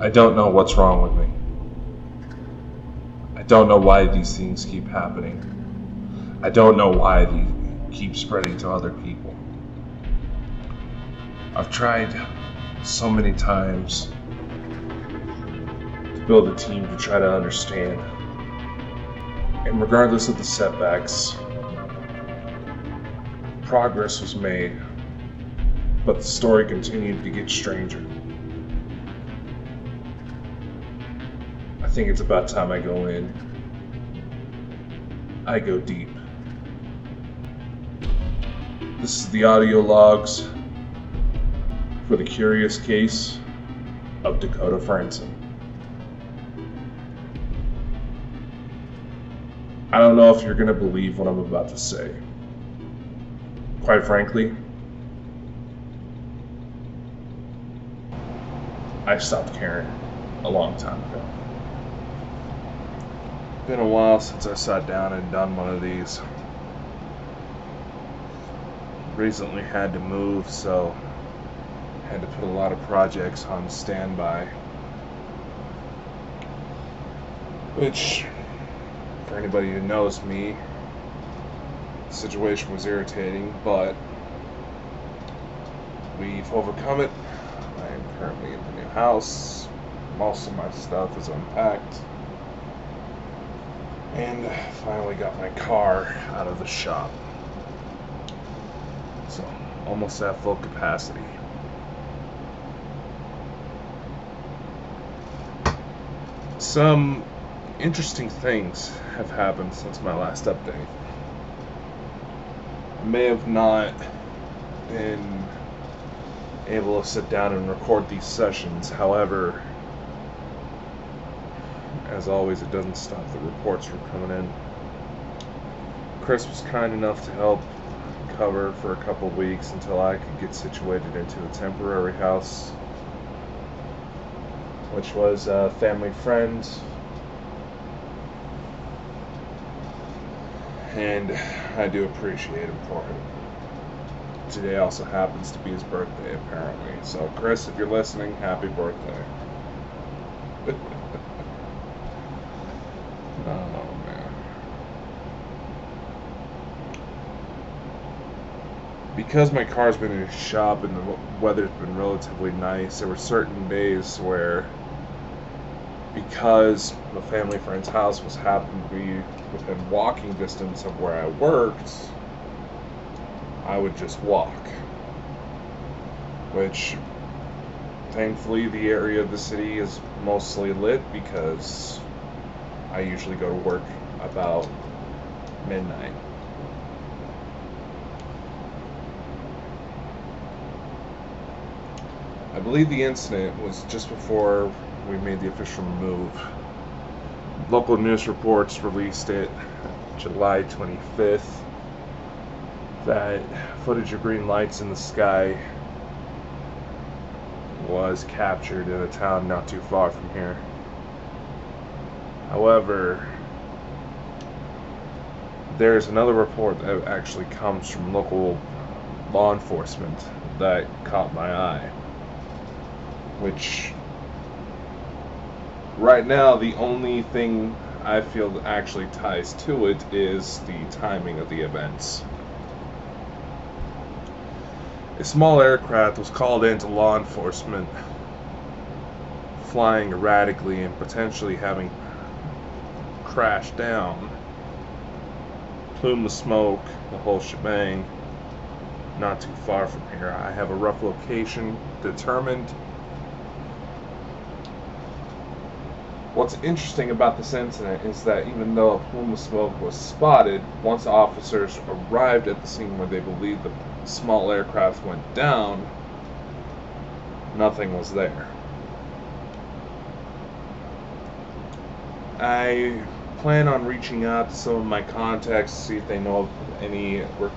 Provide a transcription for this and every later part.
I don't know what's wrong with me. I don't know why these things keep happening. I don't know why they keep spreading to other people. I've tried so many times to build a team to try to understand. And regardless of the setbacks, progress was made, but the story continued to get stranger. I think it's about time I go in. I go deep. This is the audio logs for the curious case of Dakota Frandsen. I don't know if you're going to believe what I'm about to say. Quite frankly, I stopped caring a long time ago. Been a while since I sat down and done one of these. Recently had to move, so had to put a lot of projects on standby. Which, for anybody who knows me, the situation was irritating, but we've overcome it. I am currently in the new house. Most of my stuff is unpacked. And finally got my car out of the shop. So, almost at full capacity. Some interesting things have happened since my last update. I may have not been able to sit down and record these sessions, however, as always, it doesn't stop the reports from coming in. Chris was kind enough to help cover for a couple weeks until I could get situated into a temporary house, which was a family friend. And I do appreciate him for it. Today also happens to be his birthday, apparently. So, Chris, if you're listening, happy birthday. Oh man. Because my car's been in a shop and the weather's been relatively nice, there were certain days where, because the family friend's house was happened to be within walking distance of where I worked, I would just walk. Which, thankfully, the area of the city is mostly lit because I usually go to work about midnight. I believe the incident was just before we made the official move. Local news reports released it July 25th that footage of green lights in the sky was captured in a town not too far from here. However, there's another report that actually comes from local law enforcement that caught my eye. Which, right now, the only thing I feel that actually ties to it is the timing of the events. A small aircraft was called into law enforcement, flying erratically and potentially having crashed down. Plume of smoke, the whole shebang. Not too far from here. I have a rough location determined. What's interesting about this incident is that even though a plume of smoke was spotted, once officers arrived at the scene where they believed the small aircraft went down, nothing was there. I plan on reaching out to some of my contacts to see if they know of any re-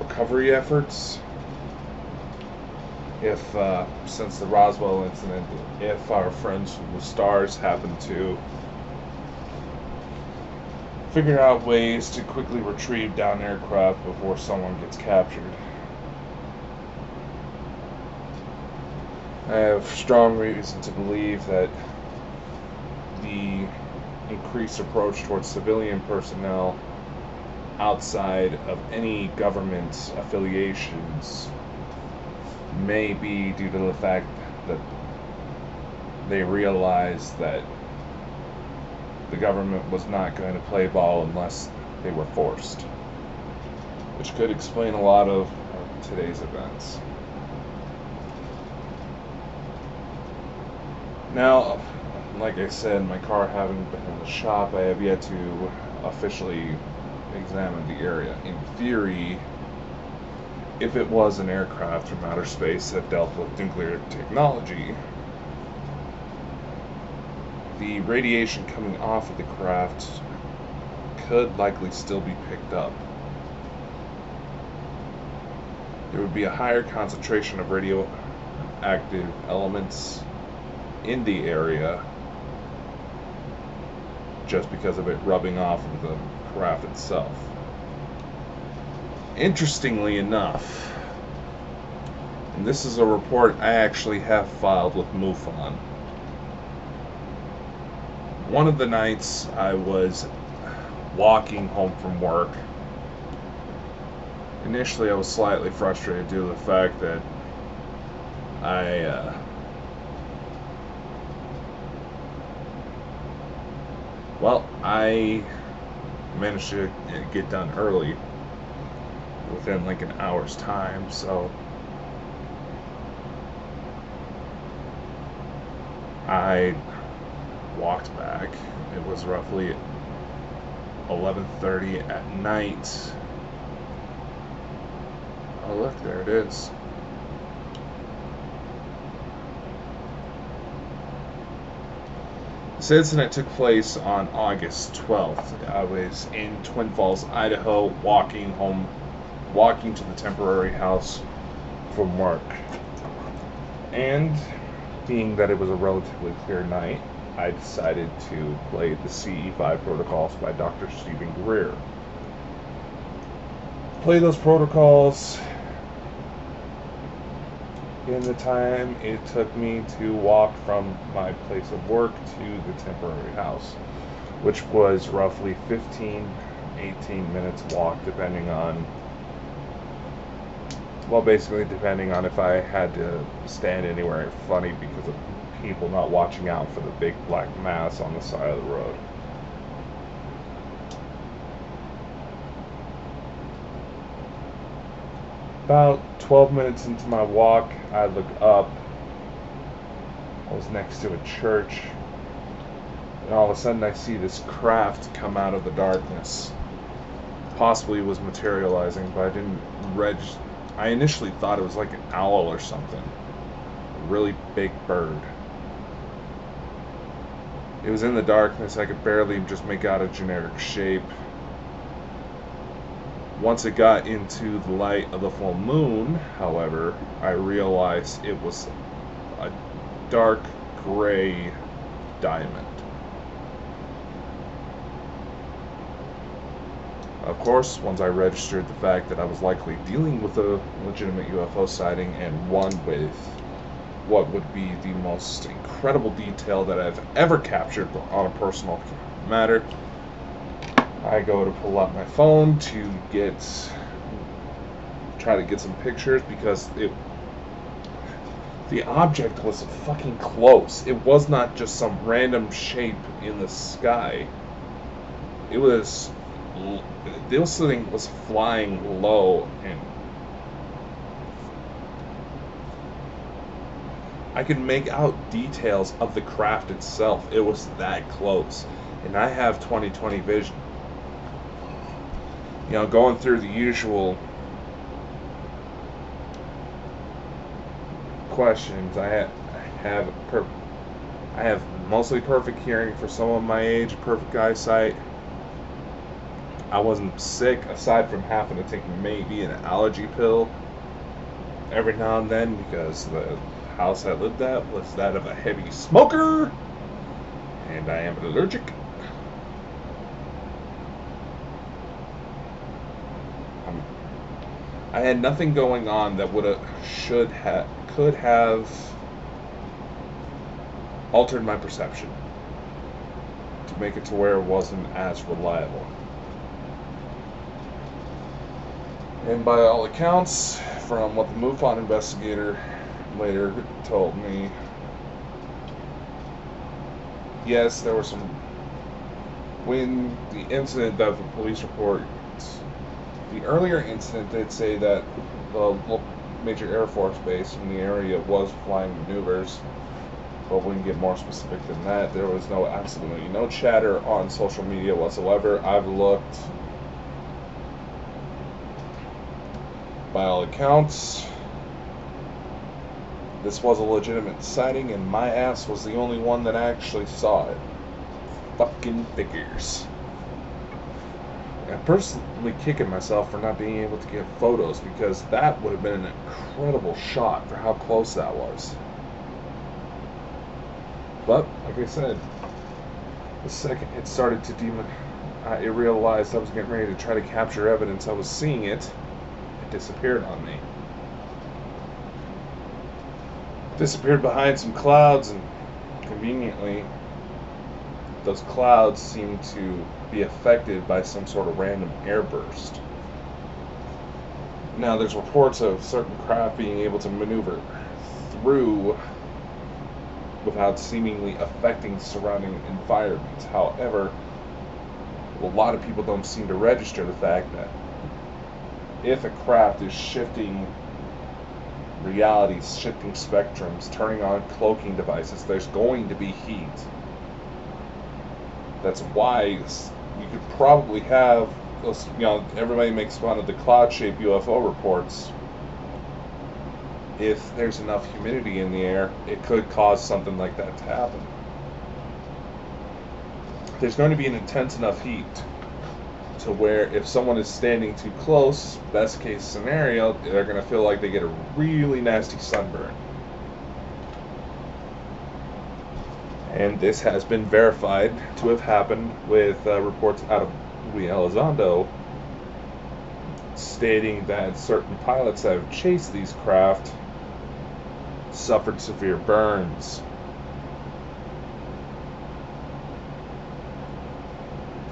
recovery efforts. If, uh, since the Roswell incident, if our friends from the stars happen to figure out ways to quickly retrieve down aircraft before someone gets captured. I have strong reason to believe that the increased approach towards civilian personnel outside of any government affiliations may be due to the fact that they realized that the government was not going to play ball unless they were forced, which could explain a lot of today's events. Now, like I said, my car having been in the shop, I have yet to officially examine the area. In theory, if it was an aircraft from outer space that dealt with nuclear technology, the radiation coming off of the craft could likely still be picked up. There would be a higher concentration of radioactive elements in the area just because of it rubbing off of the craft itself. Interestingly enough, and this is a report I actually have filed with MUFON. One of the nights I was walking home from work. Initially, I was slightly frustrated due to the fact that I uh, well, I managed to get done early within like an hour's time, so I walked back. It was roughly 11:30 at night. Oh, look, there it is. This incident took place on August 12th. I was in Twin Falls, Idaho, walking home, walking to the temporary house from work. And being that it was a relatively clear night, I decided to play the CE5 protocols by Dr. Stephen Greer. Play those protocols in the time it took me to walk from my place of work to the temporary house, which was roughly 15, 18 minutes walk, depending on, well, basically depending on if I had to stand anywhere funny because of people not watching out for the big black mass on the side of the road. About 12 minutes into my walk, I look up. I was next to a church. And all of a sudden, I see this craft come out of the darkness. Possibly was materializing, but I didn't reg. I initially thought it was like an owl or something. A really big bird. It was in the darkness. I could barely just make out a generic shape. Once it got into the light of the full moon, however, I realized it was a dark gray diamond. Of course, once I registered the fact that I was likely dealing with a legitimate UFO sighting and one with what would be the most incredible detail that I've ever captured on a personal matter, I go to pull out my phone to get try to get some pictures because it the object was fucking close. It was not just some random shape in the sky. It was this thing was flying low and I could make out details of the craft itself. It was that close. And I have 2020 vision you know, going through the usual questions. I have, have, per, I have mostly perfect hearing for someone my age, perfect eyesight. I wasn't sick aside from having to take maybe an allergy pill every now and then because the house I lived at was that of a heavy smoker and I am allergic. I had nothing going on that would have, should have, could have altered my perception to make it to where it wasn't as reliable. And by all accounts, from what the MUFON investigator later told me, yes, there were some. When the incident that the police report, the earlier incident, they'd say that the major Air Force base in the area was flying maneuvers. But we can get more specific than that. There was no absolutely no chatter on social media whatsoever. I've looked by all accounts, this was a legitimate sighting, and my ass was the only one that actually saw it. Fucking figures. I'm personally kicking myself for not being able to get photos because that would have been an incredible shot for how close that was. But, like I said, the second it started to demon, I realized I was getting ready to try to capture evidence. I was seeing it It disappeared on me. Disappeared behind some clouds, and conveniently, those clouds seemed to be affected by some sort of random airburst. Now, there's reports of certain craft being able to maneuver through without seemingly affecting surrounding environments. However, a lot of people don't seem to register the fact that if a craft is shifting realities, shifting spectrums, turning on cloaking devices, there's going to be heat. That's why you could probably have you know, everybody makes fun of the cloud shaped UFO reports. If there's enough humidity in the air, it could cause something like that to happen. There's going to be an intense enough heat to where if someone is standing too close, best case scenario, they're going to feel like they get a really nasty sunburn. And this has been verified to have happened with uh, reports out of Louis Elizondo stating that certain pilots that have chased these craft suffered severe burns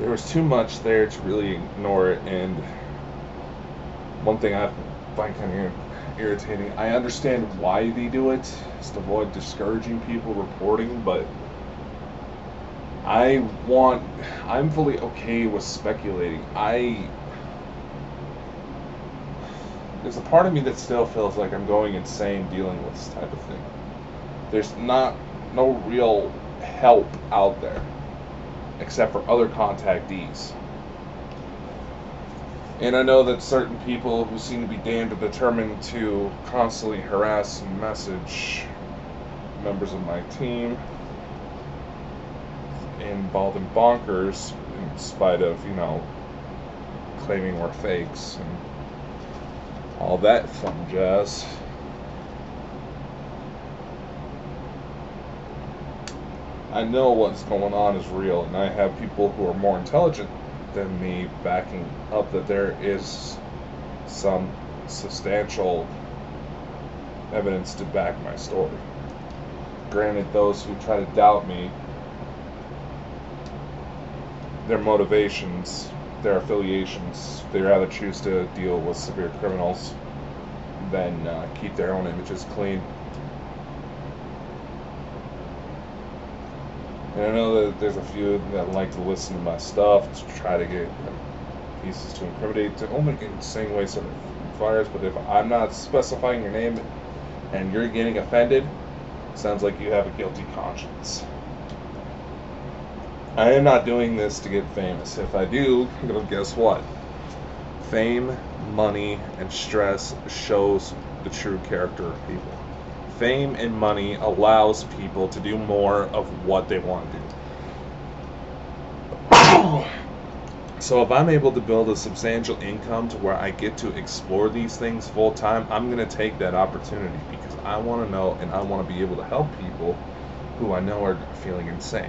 there was too much there to really ignore it. And one thing I find kind of irritating, I understand why they do it, it's to avoid discouraging people reporting, but I want, I'm fully okay with speculating. I, there's a part of me that still feels like I'm going insane dealing with this type of thing. There's not, no real help out there except for other contactees. And I know that certain people who seem to be damned are determined to constantly harass and message members of my team and Bald and Bonkers in spite of, you know, claiming we're fakes and all that fun jazz. I know what's going on is real, and I have people who are more intelligent than me backing up that there is some substantial evidence to back my story. Granted, those who try to doubt me, their motivations, their affiliations, they rather choose to deal with severe criminals than uh, keep their own images clean. And I know that there's a few that like to listen to my stuff to try to get pieces to incriminate, to only in same way of fires. But if I'm not specifying your name and you're getting offended, sounds like you have a guilty conscience. I am not doing this to get famous. If I do, well, guess what? Fame, money, and stress shows the true character of people fame and money allows people to do more of what they want to do. so if I'm able to build a substantial income to where I get to explore these things full time, I'm going to take that opportunity because I want to know and I want to be able to help people who I know are feeling insane.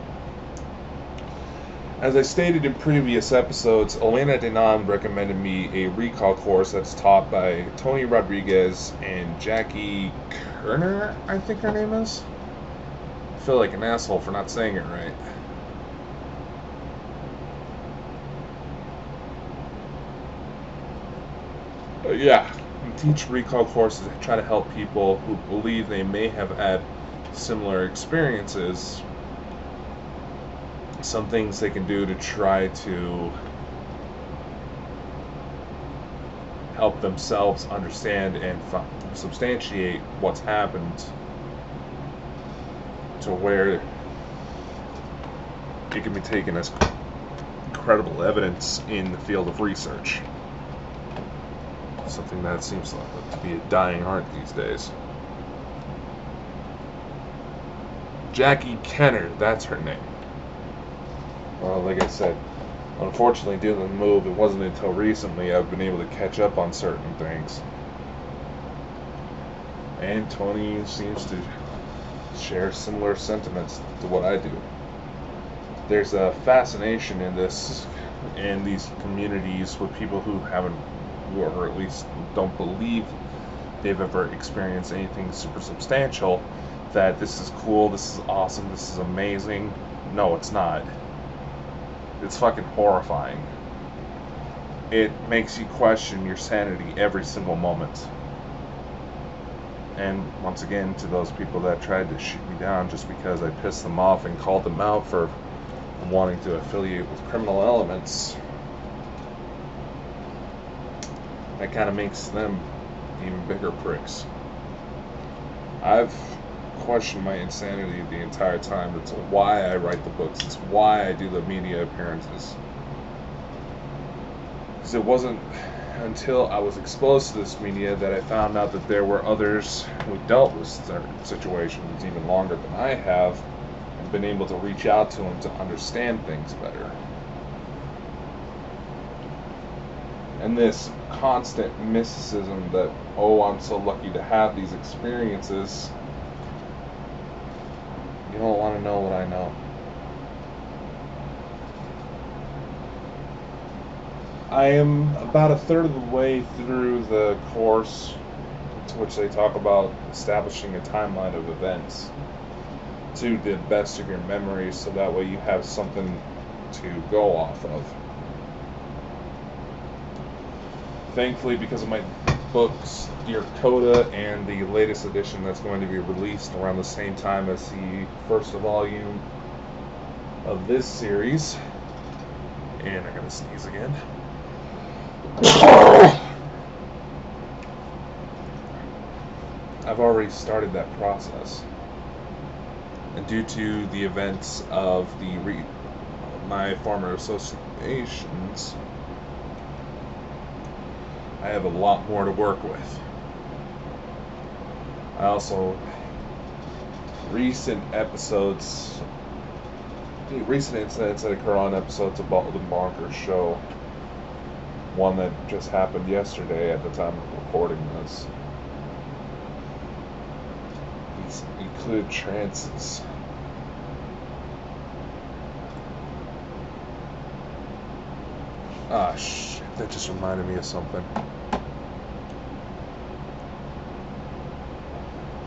As I stated in previous episodes, Elena Danaan recommended me a recall course that's taught by Tony Rodriguez and Jackie Kerner, I think her name is. I feel like an asshole for not saying it right. Uh, yeah, teach recall courses to try to help people who believe they may have had similar experiences. Some things they can do to try to help themselves understand and substantiate what's happened to where it can be taken as credible evidence in the field of research. Something that seems to be a dying art these days. Jackie Kenner, that's her name. Well, like I said, unfortunately, due to the move, it wasn't until recently I've been able to catch up on certain things. And Tony seems to share similar sentiments to what I do. There's a fascination in this, in these communities with people who haven't, or at least don't believe they've ever experienced anything super substantial, that this is cool, this is awesome, this is amazing. No, it's not. It's fucking horrifying. It makes you question your sanity every single moment. And once again, to those people that tried to shoot me down just because I pissed them off and called them out for wanting to affiliate with criminal elements, that kind of makes them even bigger pricks. I've questioned my insanity the entire time. It's why I write the books. It's why I do the media appearances. Because it wasn't until I was exposed to this media that I found out that there were others who dealt with certain situations even longer than I have and been able to reach out to them to understand things better. And this constant mysticism that, oh, I'm so lucky to have these experiences, you don't want to know what I know. I am about a third of the way through the course to which they talk about establishing a timeline of events to the best of your memory so that way you have something to go off of. Thankfully, because of my books, Dear Coda, and the latest edition that's going to be released around the same time as the first volume of this series. And I gotta sneeze again. I've already started that process. And due to the events of the re- my former associations, I have a lot more to work with. I also recent episodes recent incidents that occur on episodes of Bald and Bonkers show one that just happened yesterday at the time of recording this. These include trances. Ah, shit, that just reminded me of something.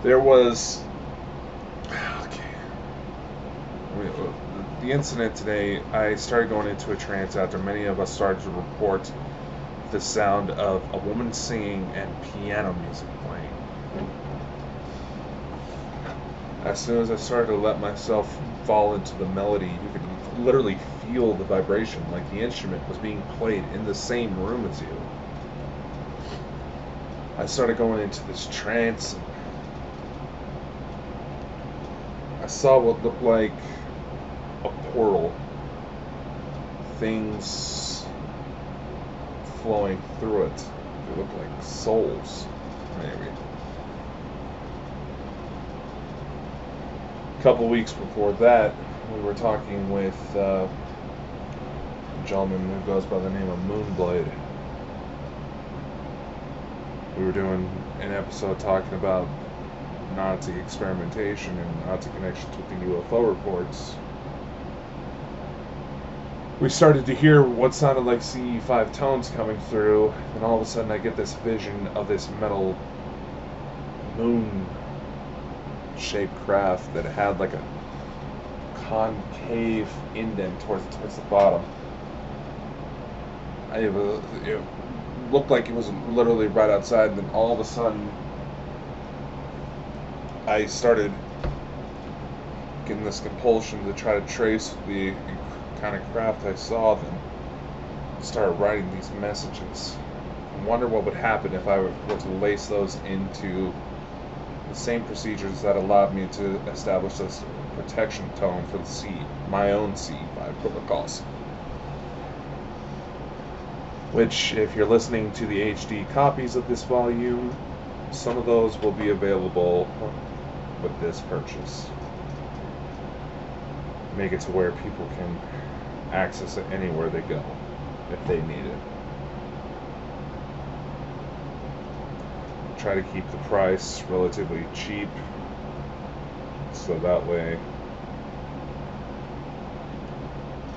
There was. Okay. Uh, the incident today, I started going into a trance after many of us started to report the sound of a woman singing and piano music playing. As soon as I started to let myself fall into the melody, you could literally feel the vibration, like the instrument was being played in the same room as you. I started going into this trance. I saw what looked like a portal. Things flowing through it. They look like souls, maybe. A couple weeks before that, we were talking with uh, a gentleman who goes by the name of Moonblade. We were doing an episode talking about Nazi experimentation and Nazi connections with the UFO reports we started to hear what sounded like CE5 tones coming through, and all of a sudden I get this vision of this metal moon shaped craft that had like a concave indent towards towards the bottom. I, it, it looked like it was literally right outside, and then all of a sudden, I started getting this compulsion to try to trace the kind of craft I saw. Then started writing these messages. I wonder what would happen if I were to lace those into the same procedures that allowed me to establish this protection tone for the seed, my own CE5 protocols which if you're listening to the HD copies of this volume, some of those will be available with this purchase. Make it to where people can access it anywhere they go if they need it. Try to keep the price relatively cheap so that way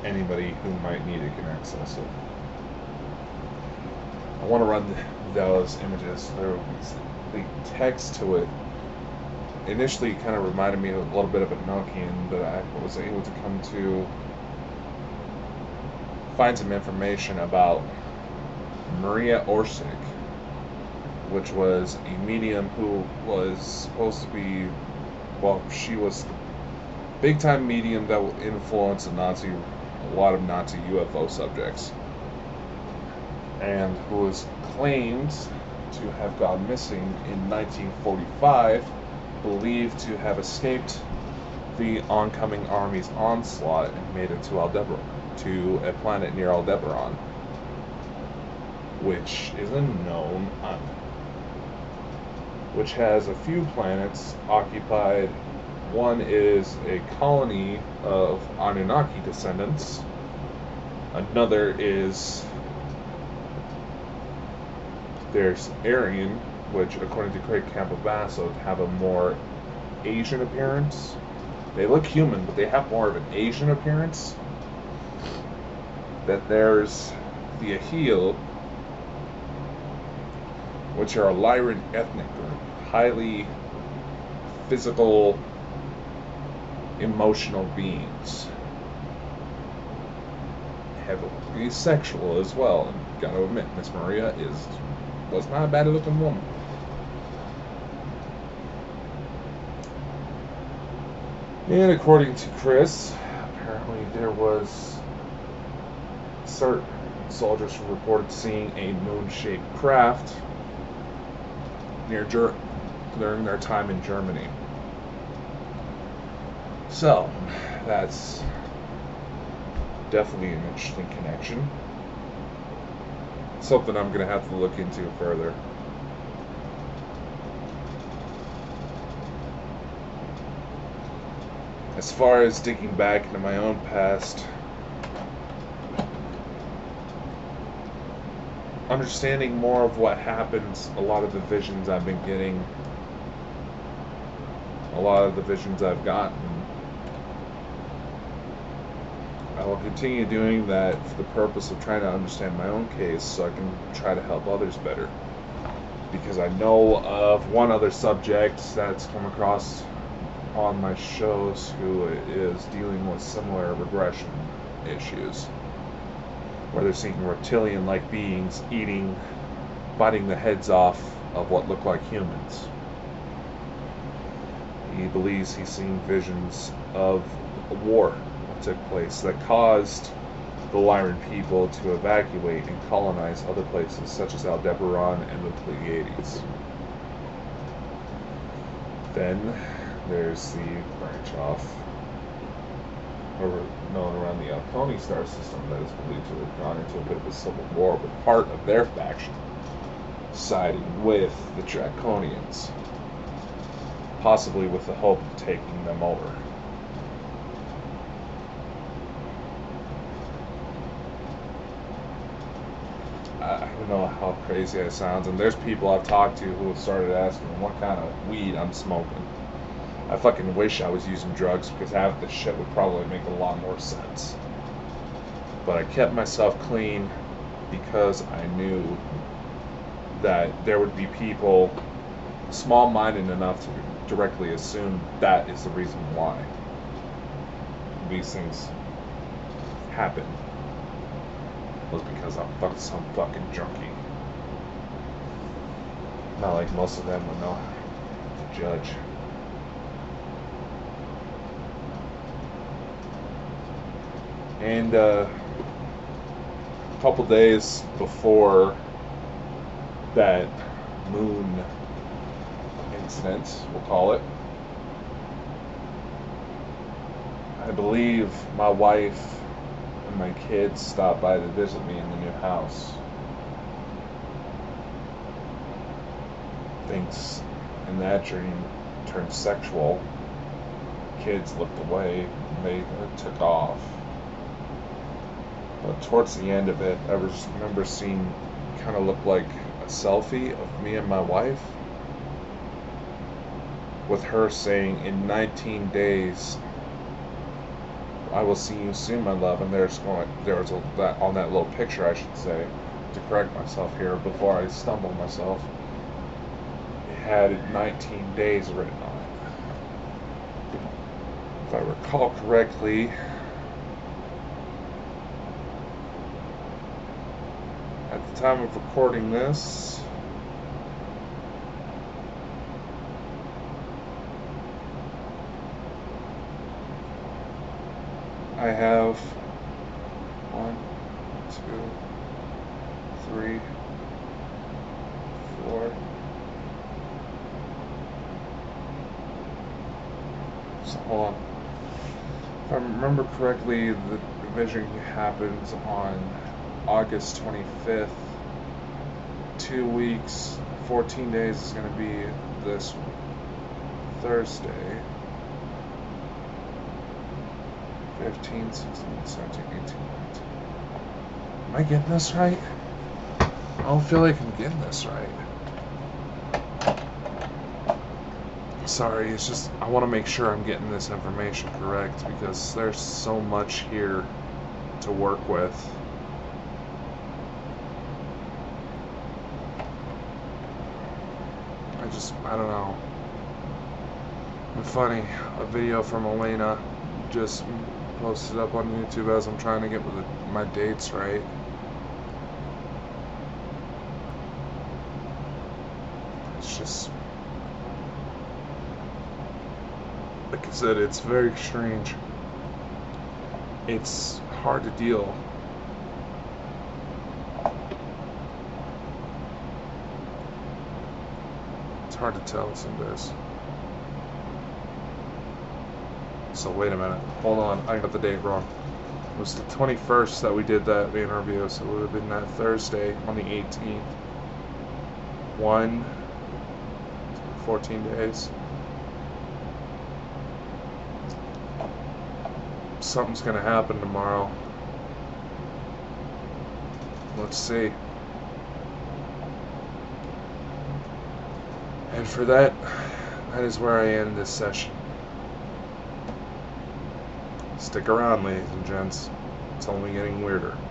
anybody who might need it can access it. I want to run those images through. The text to it initially kind of reminded me a little bit of Enochian, but I was able to come to find some information about Maria Orsic, which was a medium who was supposed to be, well, she was the big time medium that will influence a Nazi, a lot of Nazi UFO subjects and who was claimed to have gone missing in 1945, believed to have escaped the oncoming army's onslaught and made it to Aldebaran, to a planet near Aldebaran, which is a known island, which has a few planets occupied. One is a colony of Anunnaki descendants. Another is there's Aryan, which according to Craig Campobasso have a more Asian appearance. They look human, but they have more of an Asian appearance. That there's the Ahil, which are a Lyran ethnic group, highly physical, emotional beings. Heavily sexual as well. And gotta admit, Miss Maria is was not a bad looking woman. And according to Chris, apparently there was certain soldiers who reported seeing a moon-shaped craft near Ger- during their time in Germany. So, that's definitely an interesting connection something I'm going to have to look into further. As far as digging back into my own past, understanding more of what happens, a lot of the visions I've been getting, a lot of the visions I've gotten I will continue doing that for the purpose of trying to understand my own case so I can try to help others better. Because I know of one other subject that's come across on my shows who is dealing with similar regression issues. Where they're seeing reptilian like beings eating, biting the heads off of what look like humans. He believes he's seeing visions of a took place that caused the Lyran people to evacuate and colonize other places such as Aldebaran and the Pleiades. Then there's the branch off or known around the Alconi star system that is believed to have gone into a bit of a civil war with part of their faction siding with the Draconians, possibly with the hope of taking them over. Know how crazy that sounds. And there's people I've talked to who have started asking what kind of weed I'm smoking. I fucking wish I was using drugs because half this shit would probably make a lot more sense. But I kept myself clean because I knew that there would be people small minded enough to directly assume that is the reason why. these things happen was because I'm fucking some fucking junkie. Not like most of them would know to judge. And uh, a couple days before that moon incident, we'll call it, I believe my wife my kids stopped by to visit me in the new house. Things in that dream turned sexual. Kids looked away, they took off. But towards the end of it, I remember seeing kind of look like a selfie of me and my wife with her saying in 19 days I will see you soon, my love. And there's going there's a, that on that little picture, I should say, to correct myself here before I stumble myself. It had 19 days written on it. If I recall correctly, at the time of recording this, I have one, two, three, four. So hold on. If I remember correctly, the division happens on August 25th. Two weeks, 14 days is going to be this Thursday. 15, 16, 17, 18, 19. Am I getting this right? I don't feel like I'm getting this right. Sorry, it's just I want to make sure I'm getting this information correct because there's so much here to work with. I just, I don't know. Funny, a video from Elena just posted up on YouTube as I'm trying to get my dates right. It's just, like I said, it's very strange. It's hard to deal. It's hard to tell some days. So wait a minute. Hold on. I got the date wrong. It was the 21st that we did that interview, so it would have been that Thursday on the 18th. One, 14 days. Something's to happen tomorrow. Let's see. And for that, that is where I end this session. Stick around, ladies and gents. It's only getting weirder.